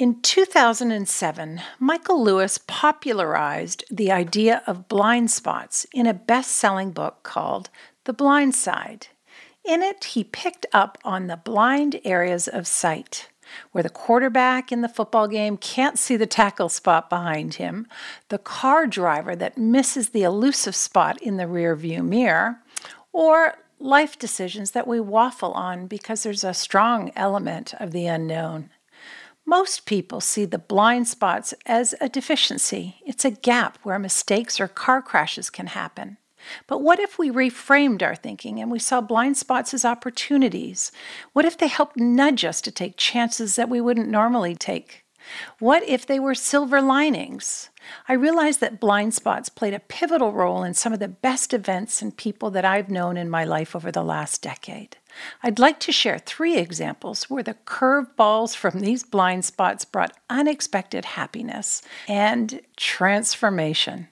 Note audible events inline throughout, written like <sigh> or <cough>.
In 2007, Michael Lewis popularized the idea of blind spots in a best selling book called The Blind Side. In it, he picked up on the blind areas of sight, where the quarterback in the football game can't see the tackle spot behind him, the car driver that misses the elusive spot in the rearview mirror, or life decisions that we waffle on because there's a strong element of the unknown. Most people see the blind spots as a deficiency. It's a gap where mistakes or car crashes can happen. But what if we reframed our thinking and we saw blind spots as opportunities? What if they helped nudge us to take chances that we wouldn't normally take? What if they were silver linings? I realized that blind spots played a pivotal role in some of the best events and people that I've known in my life over the last decade. I'd like to share three examples where the curveballs from these blind spots brought unexpected happiness and transformation.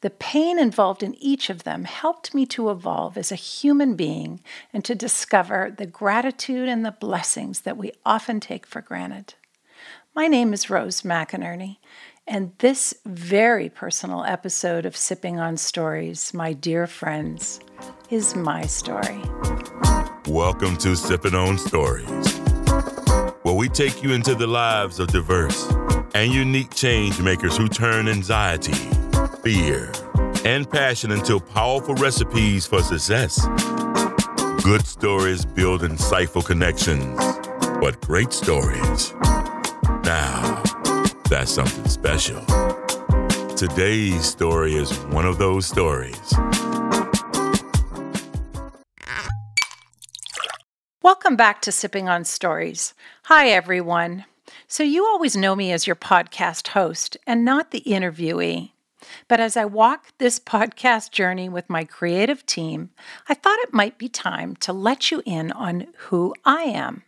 The pain involved in each of them helped me to evolve as a human being and to discover the gratitude and the blessings that we often take for granted. My name is Rose McInerney, and this very personal episode of Sipping on Stories, my dear friends, is my story. Welcome to Sipping on Stories, where we take you into the lives of diverse and unique change makers who turn anxiety, fear, and passion into powerful recipes for success. Good stories build insightful connections, but great stories. Now, that's something special. Today's story is one of those stories. Welcome back to Sipping on Stories. Hi, everyone. So, you always know me as your podcast host and not the interviewee. But as I walk this podcast journey with my creative team, I thought it might be time to let you in on who I am.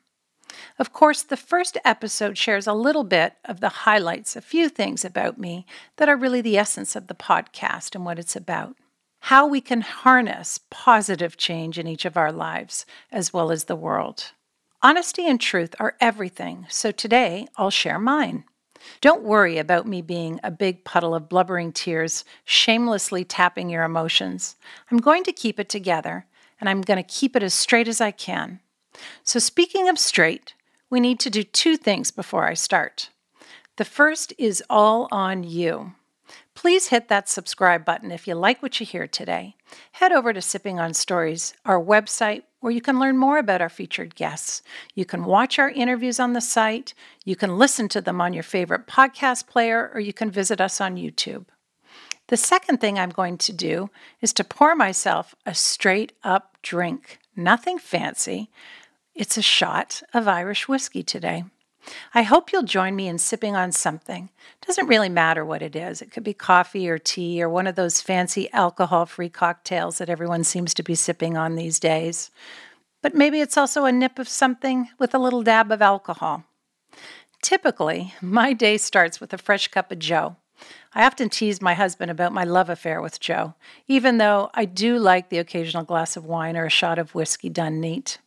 Of course, the first episode shares a little bit of the highlights, a few things about me that are really the essence of the podcast and what it's about how we can harness positive change in each of our lives as well as the world. Honesty and truth are everything, so today I'll share mine. Don't worry about me being a big puddle of blubbering tears, shamelessly tapping your emotions. I'm going to keep it together, and I'm going to keep it as straight as I can. So, speaking of straight, we need to do two things before I start. The first is all on you. Please hit that subscribe button if you like what you hear today. Head over to Sipping on Stories, our website, where you can learn more about our featured guests. You can watch our interviews on the site, you can listen to them on your favorite podcast player, or you can visit us on YouTube. The second thing I'm going to do is to pour myself a straight up drink. Nothing fancy. It's a shot of Irish whiskey today. I hope you'll join me in sipping on something. Doesn't really matter what it is. It could be coffee or tea or one of those fancy alcohol free cocktails that everyone seems to be sipping on these days. But maybe it's also a nip of something with a little dab of alcohol. Typically, my day starts with a fresh cup of Joe. I often tease my husband about my love affair with Joe, even though I do like the occasional glass of wine or a shot of whiskey done neat.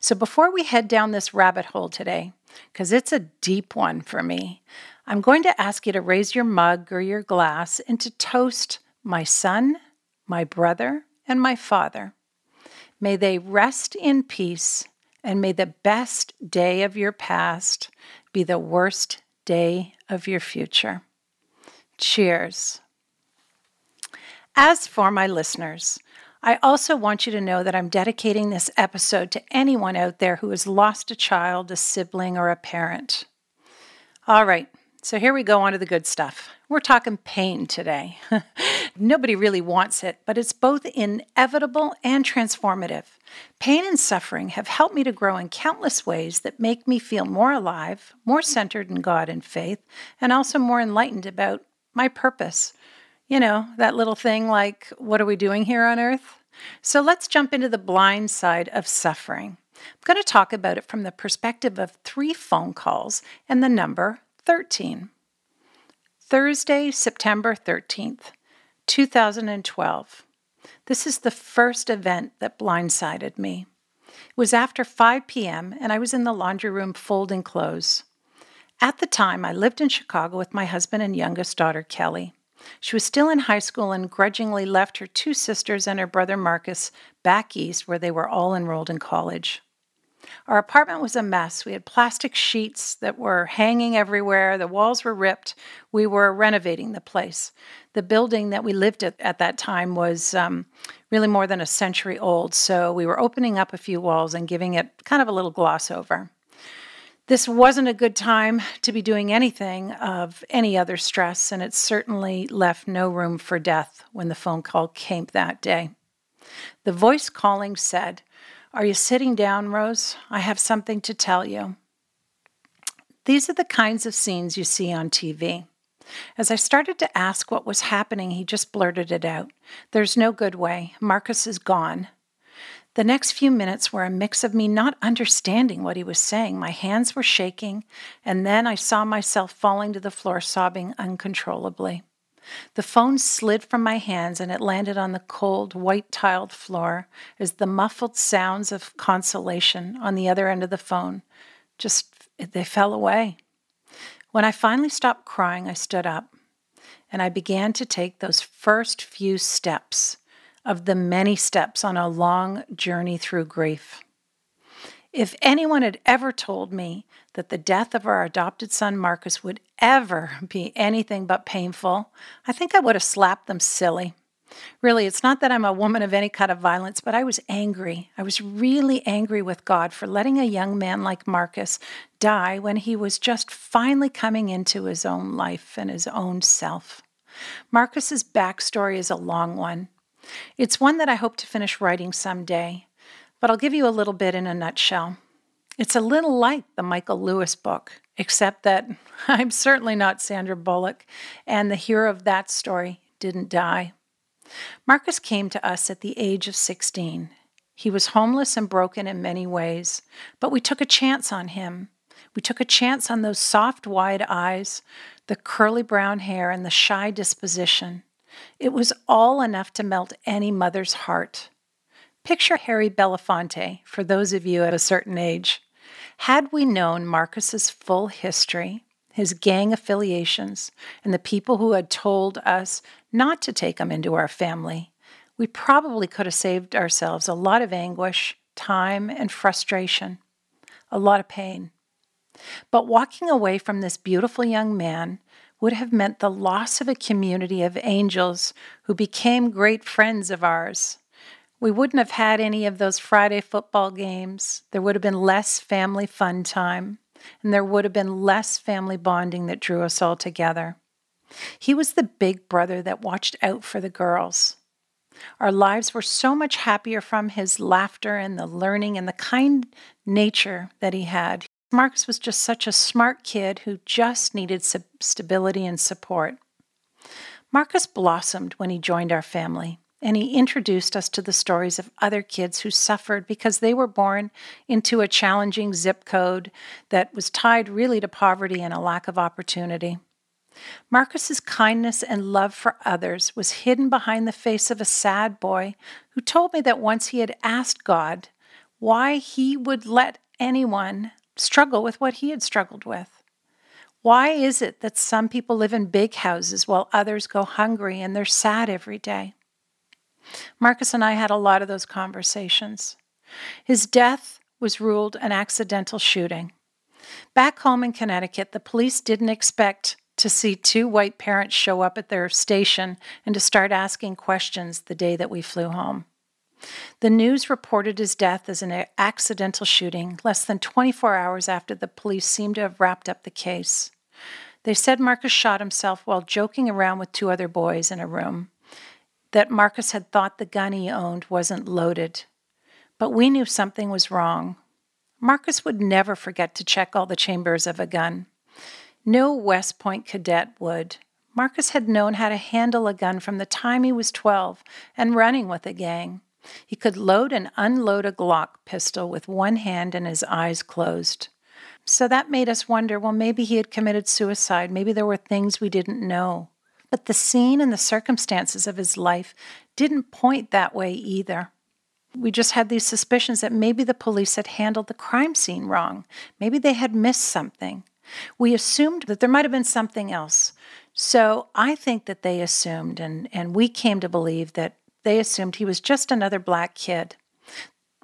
So before we head down this rabbit hole today, because it's a deep one for me. I'm going to ask you to raise your mug or your glass and to toast my son, my brother, and my father. May they rest in peace, and may the best day of your past be the worst day of your future. Cheers. As for my listeners, I also want you to know that I'm dedicating this episode to anyone out there who has lost a child, a sibling, or a parent. All right, so here we go on to the good stuff. We're talking pain today. <laughs> Nobody really wants it, but it's both inevitable and transformative. Pain and suffering have helped me to grow in countless ways that make me feel more alive, more centered in God and faith, and also more enlightened about my purpose you know, that little thing like, what are we doing here on earth? So let's jump into the blind side of suffering. I'm going to talk about it from the perspective of three phone calls and the number 13. Thursday, September 13th, 2012. This is the first event that blindsided me. It was after 5 p.m., and I was in the laundry room folding clothes. At the time, I lived in Chicago with my husband and youngest daughter, Kelly. She was still in high school and grudgingly left her two sisters and her brother Marcus back east where they were all enrolled in college. Our apartment was a mess. We had plastic sheets that were hanging everywhere. The walls were ripped. We were renovating the place. The building that we lived at at that time was um, really more than a century old, so we were opening up a few walls and giving it kind of a little gloss over. This wasn't a good time to be doing anything of any other stress, and it certainly left no room for death when the phone call came that day. The voice calling said, Are you sitting down, Rose? I have something to tell you. These are the kinds of scenes you see on TV. As I started to ask what was happening, he just blurted it out. There's no good way. Marcus is gone. The next few minutes were a mix of me not understanding what he was saying. My hands were shaking, and then I saw myself falling to the floor, sobbing uncontrollably. The phone slid from my hands and it landed on the cold, white tiled floor as the muffled sounds of consolation on the other end of the phone just they fell away. When I finally stopped crying, I stood up and I began to take those first few steps of the many steps on a long journey through grief. If anyone had ever told me that the death of our adopted son Marcus would ever be anything but painful, I think I would have slapped them silly. Really, it's not that I'm a woman of any kind of violence, but I was angry. I was really angry with God for letting a young man like Marcus die when he was just finally coming into his own life and his own self. Marcus's backstory is a long one. It's one that I hope to finish writing someday, but I'll give you a little bit in a nutshell. It's a little like the Michael Lewis book, except that <laughs> I'm certainly not Sandra Bullock, and the hero of that story didn't die. Marcus came to us at the age of 16. He was homeless and broken in many ways, but we took a chance on him. We took a chance on those soft, wide eyes, the curly brown hair, and the shy disposition. It was all enough to melt any mother's heart. Picture Harry Belafonte, for those of you at a certain age. Had we known Marcus's full history, his gang affiliations, and the people who had told us not to take him into our family, we probably could have saved ourselves a lot of anguish, time, and frustration, a lot of pain. But walking away from this beautiful young man would have meant the loss of a community of angels who became great friends of ours. We wouldn't have had any of those Friday football games. There would have been less family fun time, and there would have been less family bonding that drew us all together. He was the big brother that watched out for the girls. Our lives were so much happier from his laughter and the learning and the kind nature that he had. Marcus was just such a smart kid who just needed stability and support. Marcus blossomed when he joined our family, and he introduced us to the stories of other kids who suffered because they were born into a challenging zip code that was tied really to poverty and a lack of opportunity. Marcus's kindness and love for others was hidden behind the face of a sad boy who told me that once he had asked God why he would let anyone struggle with what he had struggled with. Why is it that some people live in big houses while others go hungry and they're sad every day? Marcus and I had a lot of those conversations. His death was ruled an accidental shooting. Back home in Connecticut, the police didn't expect to see two white parents show up at their station and to start asking questions the day that we flew home. The news reported his death as an accidental shooting less than 24 hours after the police seemed to have wrapped up the case. They said Marcus shot himself while joking around with two other boys in a room, that Marcus had thought the gun he owned wasn't loaded. But we knew something was wrong. Marcus would never forget to check all the chambers of a gun. No West Point cadet would. Marcus had known how to handle a gun from the time he was 12 and running with a gang. He could load and unload a Glock pistol with one hand and his eyes closed. So that made us wonder well, maybe he had committed suicide. Maybe there were things we didn't know. But the scene and the circumstances of his life didn't point that way either. We just had these suspicions that maybe the police had handled the crime scene wrong. Maybe they had missed something. We assumed that there might have been something else. So I think that they assumed, and, and we came to believe that they assumed he was just another black kid.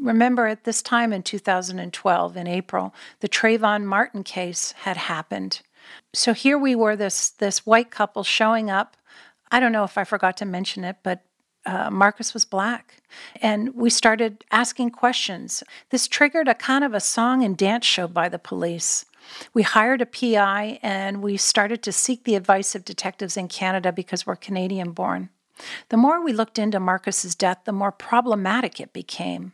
Remember, at this time in 2012, in April, the Trayvon Martin case had happened. So here we were, this, this white couple showing up. I don't know if I forgot to mention it, but uh, Marcus was black. And we started asking questions. This triggered a kind of a song and dance show by the police. We hired a PI and we started to seek the advice of detectives in Canada because we're Canadian born. The more we looked into Marcus's death, the more problematic it became.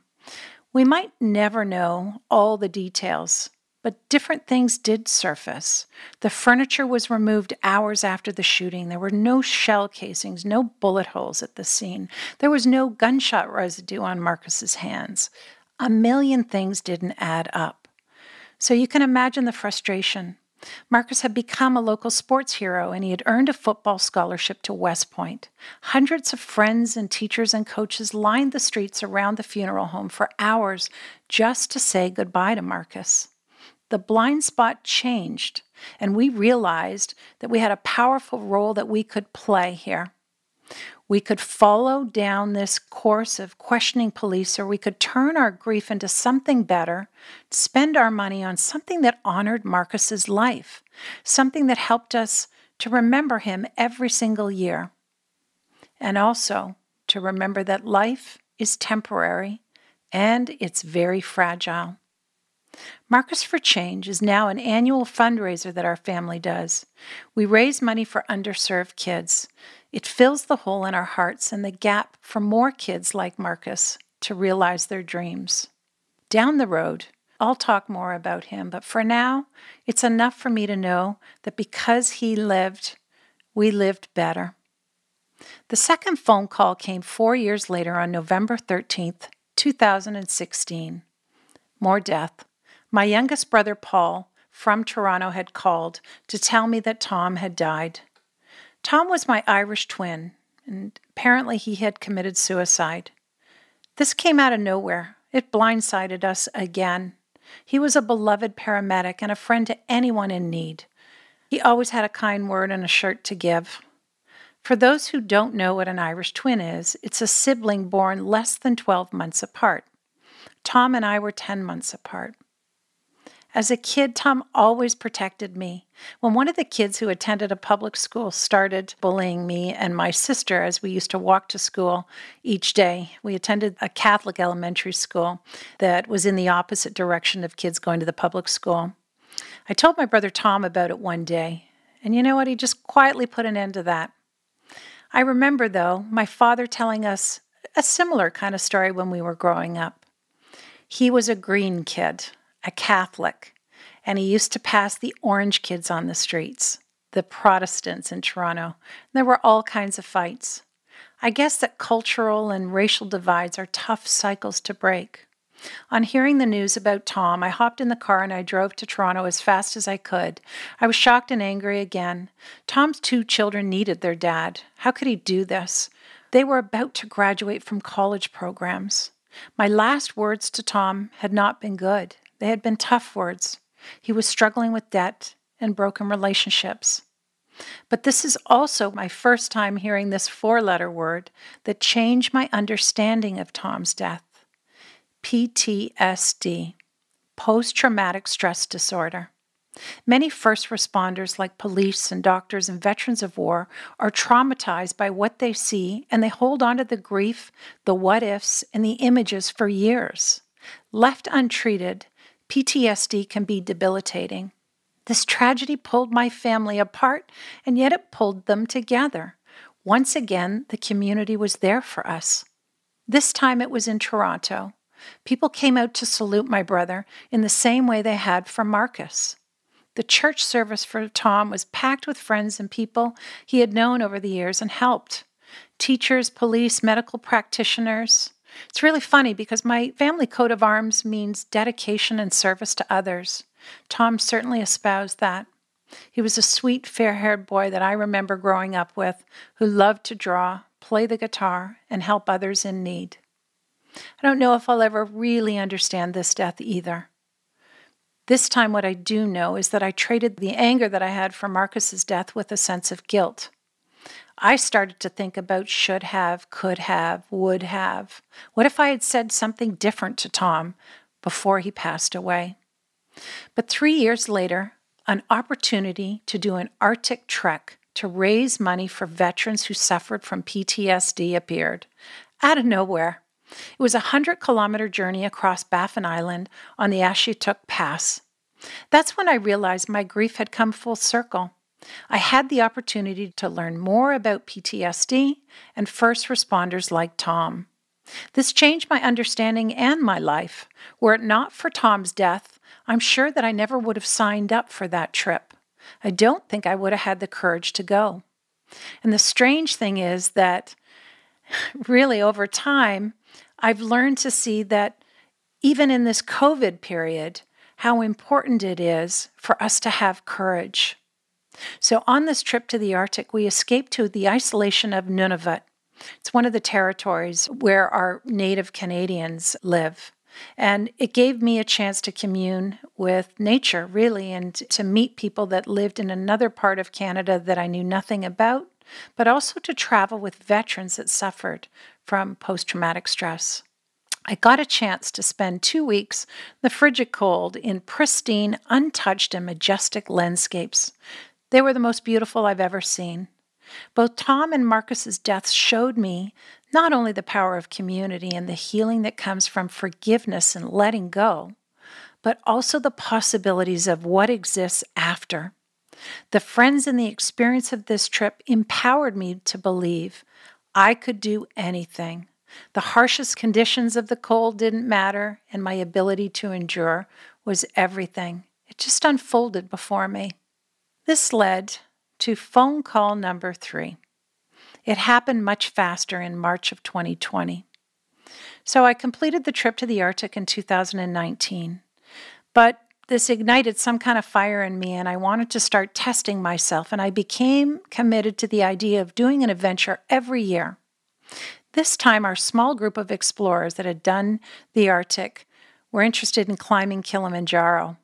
We might never know all the details, but different things did surface. The furniture was removed hours after the shooting. There were no shell casings, no bullet holes at the scene. There was no gunshot residue on Marcus's hands. A million things didn't add up. So you can imagine the frustration. Marcus had become a local sports hero and he had earned a football scholarship to West Point. Hundreds of friends and teachers and coaches lined the streets around the funeral home for hours just to say goodbye to Marcus. The blind spot changed, and we realized that we had a powerful role that we could play here. We could follow down this course of questioning police, or we could turn our grief into something better, spend our money on something that honored Marcus's life, something that helped us to remember him every single year. And also to remember that life is temporary and it's very fragile. Marcus for Change is now an annual fundraiser that our family does. We raise money for underserved kids. It fills the hole in our hearts and the gap for more kids like Marcus to realize their dreams. Down the road, I'll talk more about him, but for now, it's enough for me to know that because he lived, we lived better. The second phone call came four years later on November 13th, 2016. More death. My youngest brother, Paul, from Toronto, had called to tell me that Tom had died. Tom was my Irish twin, and apparently he had committed suicide. This came out of nowhere. It blindsided us again. He was a beloved paramedic and a friend to anyone in need. He always had a kind word and a shirt to give. For those who don't know what an Irish twin is, it's a sibling born less than 12 months apart. Tom and I were 10 months apart. As a kid, Tom always protected me. When one of the kids who attended a public school started bullying me and my sister as we used to walk to school each day, we attended a Catholic elementary school that was in the opposite direction of kids going to the public school. I told my brother Tom about it one day, and you know what? He just quietly put an end to that. I remember, though, my father telling us a similar kind of story when we were growing up. He was a green kid a Catholic, and he used to pass the orange kids on the streets, the Protestants in Toronto. There were all kinds of fights. I guess that cultural and racial divides are tough cycles to break. On hearing the news about Tom, I hopped in the car and I drove to Toronto as fast as I could. I was shocked and angry again. Tom's two children needed their dad. How could he do this? They were about to graduate from college programs. My last words to Tom had not been good. They had been tough words. He was struggling with debt and broken relationships. But this is also my first time hearing this four letter word that changed my understanding of Tom's death PTSD, post traumatic stress disorder. Many first responders, like police and doctors and veterans of war, are traumatized by what they see and they hold on to the grief, the what ifs, and the images for years. Left untreated, PTSD can be debilitating. This tragedy pulled my family apart, and yet it pulled them together. Once again, the community was there for us. This time it was in Toronto. People came out to salute my brother in the same way they had for Marcus. The church service for Tom was packed with friends and people he had known over the years and helped teachers, police, medical practitioners. It's really funny because my family coat of arms means dedication and service to others. Tom certainly espoused that. He was a sweet, fair haired boy that I remember growing up with who loved to draw, play the guitar, and help others in need. I don't know if I'll ever really understand this death either. This time, what I do know is that I traded the anger that I had for Marcus's death with a sense of guilt. I started to think about should have, could have, would have. What if I had said something different to Tom before he passed away? But three years later, an opportunity to do an Arctic trek to raise money for veterans who suffered from PTSD appeared out of nowhere. It was a 100 kilometer journey across Baffin Island on the Akshayuk Pass. That's when I realized my grief had come full circle. I had the opportunity to learn more about PTSD and first responders like Tom. This changed my understanding and my life. Were it not for Tom's death, I'm sure that I never would have signed up for that trip. I don't think I would have had the courage to go. And the strange thing is that <sighs> really over time, I've learned to see that even in this COVID period, how important it is for us to have courage. So, on this trip to the Arctic, we escaped to the isolation of Nunavut. It's one of the territories where our native Canadians live. And it gave me a chance to commune with nature, really, and to meet people that lived in another part of Canada that I knew nothing about, but also to travel with veterans that suffered from post traumatic stress. I got a chance to spend two weeks the frigid cold in pristine, untouched, and majestic landscapes. They were the most beautiful I've ever seen. Both Tom and Marcus's deaths showed me not only the power of community and the healing that comes from forgiveness and letting go, but also the possibilities of what exists after. The friends and the experience of this trip empowered me to believe I could do anything. The harshest conditions of the cold didn't matter, and my ability to endure was everything. It just unfolded before me. This led to phone call number three. It happened much faster in March of 2020. So I completed the trip to the Arctic in 2019. But this ignited some kind of fire in me, and I wanted to start testing myself, and I became committed to the idea of doing an adventure every year. This time, our small group of explorers that had done the Arctic were interested in climbing Kilimanjaro.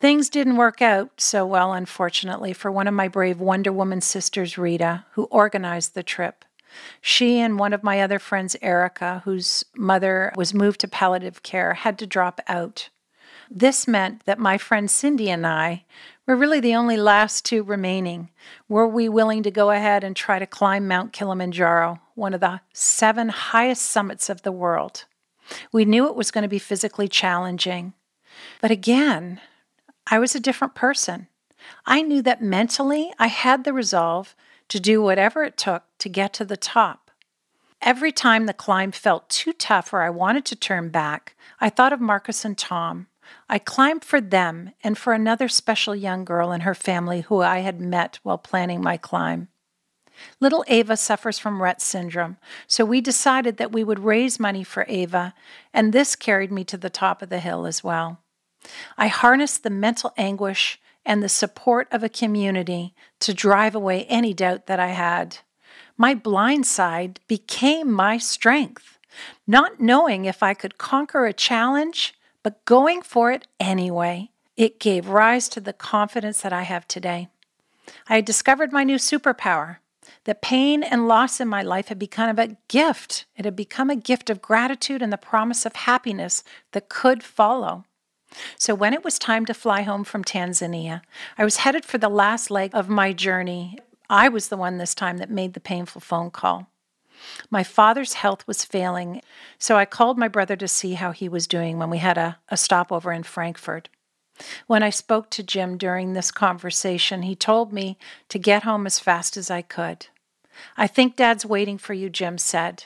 Things didn't work out so well, unfortunately, for one of my brave Wonder Woman sisters, Rita, who organized the trip. She and one of my other friends, Erica, whose mother was moved to palliative care, had to drop out. This meant that my friend Cindy and I were really the only last two remaining. Were we willing to go ahead and try to climb Mount Kilimanjaro, one of the seven highest summits of the world? We knew it was going to be physically challenging. But again, I was a different person. I knew that mentally I had the resolve to do whatever it took to get to the top. Every time the climb felt too tough or I wanted to turn back, I thought of Marcus and Tom. I climbed for them and for another special young girl and her family who I had met while planning my climb. Little Ava suffers from Rett syndrome, so we decided that we would raise money for Ava, and this carried me to the top of the hill as well. I harnessed the mental anguish and the support of a community to drive away any doubt that I had. My blind side became my strength, not knowing if I could conquer a challenge, but going for it anyway. It gave rise to the confidence that I have today. I had discovered my new superpower. The pain and loss in my life had become a gift. It had become a gift of gratitude and the promise of happiness that could follow. So, when it was time to fly home from Tanzania, I was headed for the last leg of my journey. I was the one this time that made the painful phone call. My father's health was failing, so I called my brother to see how he was doing when we had a, a stopover in Frankfurt. When I spoke to Jim during this conversation, he told me to get home as fast as I could. I think Dad's waiting for you, Jim said.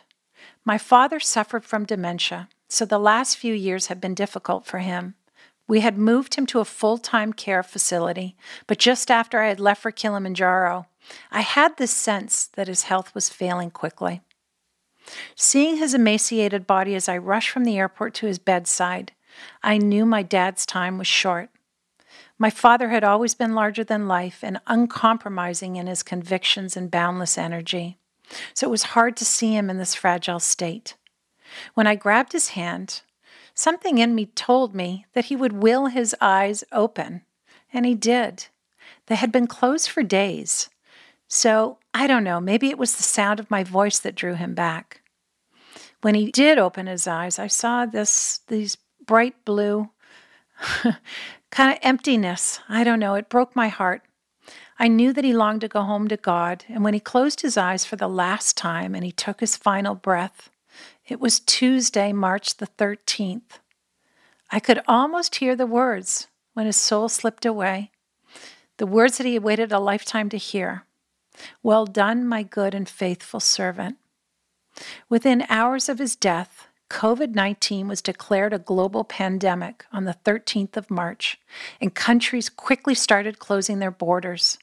My father suffered from dementia, so the last few years have been difficult for him. We had moved him to a full time care facility, but just after I had left for Kilimanjaro, I had this sense that his health was failing quickly. Seeing his emaciated body as I rushed from the airport to his bedside, I knew my dad's time was short. My father had always been larger than life and uncompromising in his convictions and boundless energy, so it was hard to see him in this fragile state. When I grabbed his hand, Something in me told me that he would will his eyes open, and he did. They had been closed for days. So I don't know, maybe it was the sound of my voice that drew him back. When he did open his eyes, I saw this these bright blue <laughs> kind of emptiness. I don't know, it broke my heart. I knew that he longed to go home to God, and when he closed his eyes for the last time and he took his final breath, it was Tuesday, March the 13th. I could almost hear the words when his soul slipped away, the words that he had waited a lifetime to hear. Well done, my good and faithful servant. Within hours of his death, COVID 19 was declared a global pandemic on the 13th of March, and countries quickly started closing their borders.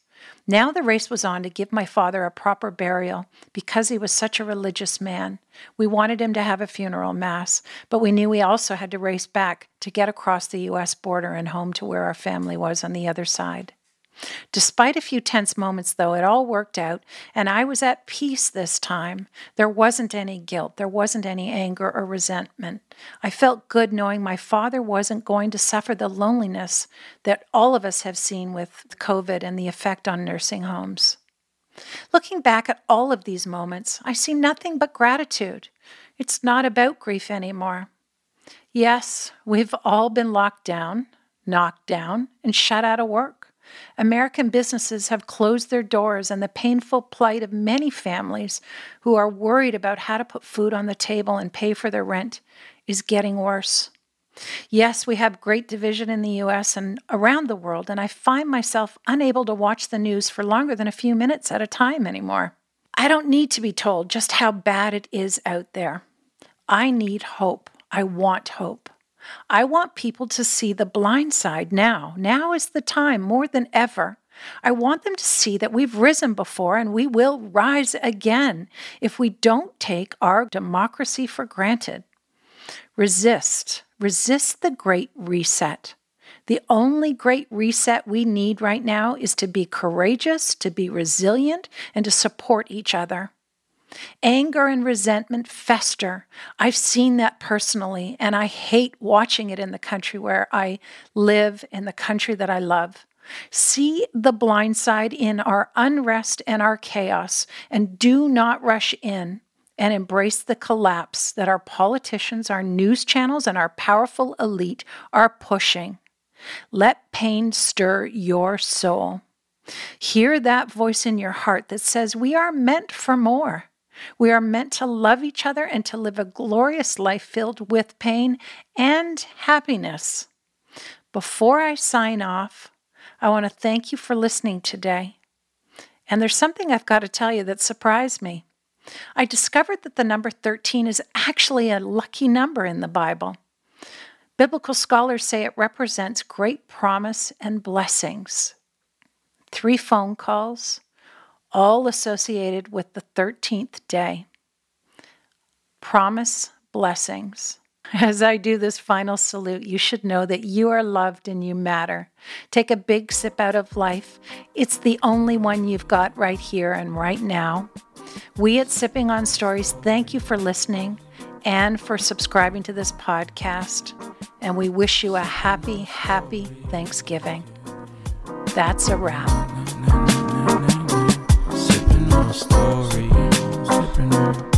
Now the race was on to give my father a proper burial because he was such a religious man. We wanted him to have a funeral mass, but we knew we also had to race back to get across the U.S. border and home to where our family was on the other side. Despite a few tense moments, though, it all worked out, and I was at peace this time. There wasn't any guilt, there wasn't any anger or resentment. I felt good knowing my father wasn't going to suffer the loneliness that all of us have seen with COVID and the effect on nursing homes. Looking back at all of these moments, I see nothing but gratitude. It's not about grief anymore. Yes, we've all been locked down, knocked down, and shut out of work. American businesses have closed their doors, and the painful plight of many families who are worried about how to put food on the table and pay for their rent is getting worse. Yes, we have great division in the US and around the world, and I find myself unable to watch the news for longer than a few minutes at a time anymore. I don't need to be told just how bad it is out there. I need hope. I want hope. I want people to see the blind side now. Now is the time more than ever. I want them to see that we've risen before and we will rise again if we don't take our democracy for granted. Resist. Resist the great reset. The only great reset we need right now is to be courageous, to be resilient, and to support each other. Anger and resentment fester. I've seen that personally, and I hate watching it in the country where I live, in the country that I love. See the blind side in our unrest and our chaos, and do not rush in and embrace the collapse that our politicians, our news channels, and our powerful elite are pushing. Let pain stir your soul. Hear that voice in your heart that says, We are meant for more. We are meant to love each other and to live a glorious life filled with pain and happiness. Before I sign off, I want to thank you for listening today. And there's something I've got to tell you that surprised me. I discovered that the number 13 is actually a lucky number in the Bible. Biblical scholars say it represents great promise and blessings. Three phone calls, all associated with the 13th day. Promise blessings. <laughs> As I do this final salute, you should know that you are loved and you matter. Take a big sip out of life. It's the only one you've got right here and right now. We at Sipping on Stories thank you for listening and for subscribing to this podcast. And we wish you a happy, happy Thanksgiving. That's a wrap story. Sipping.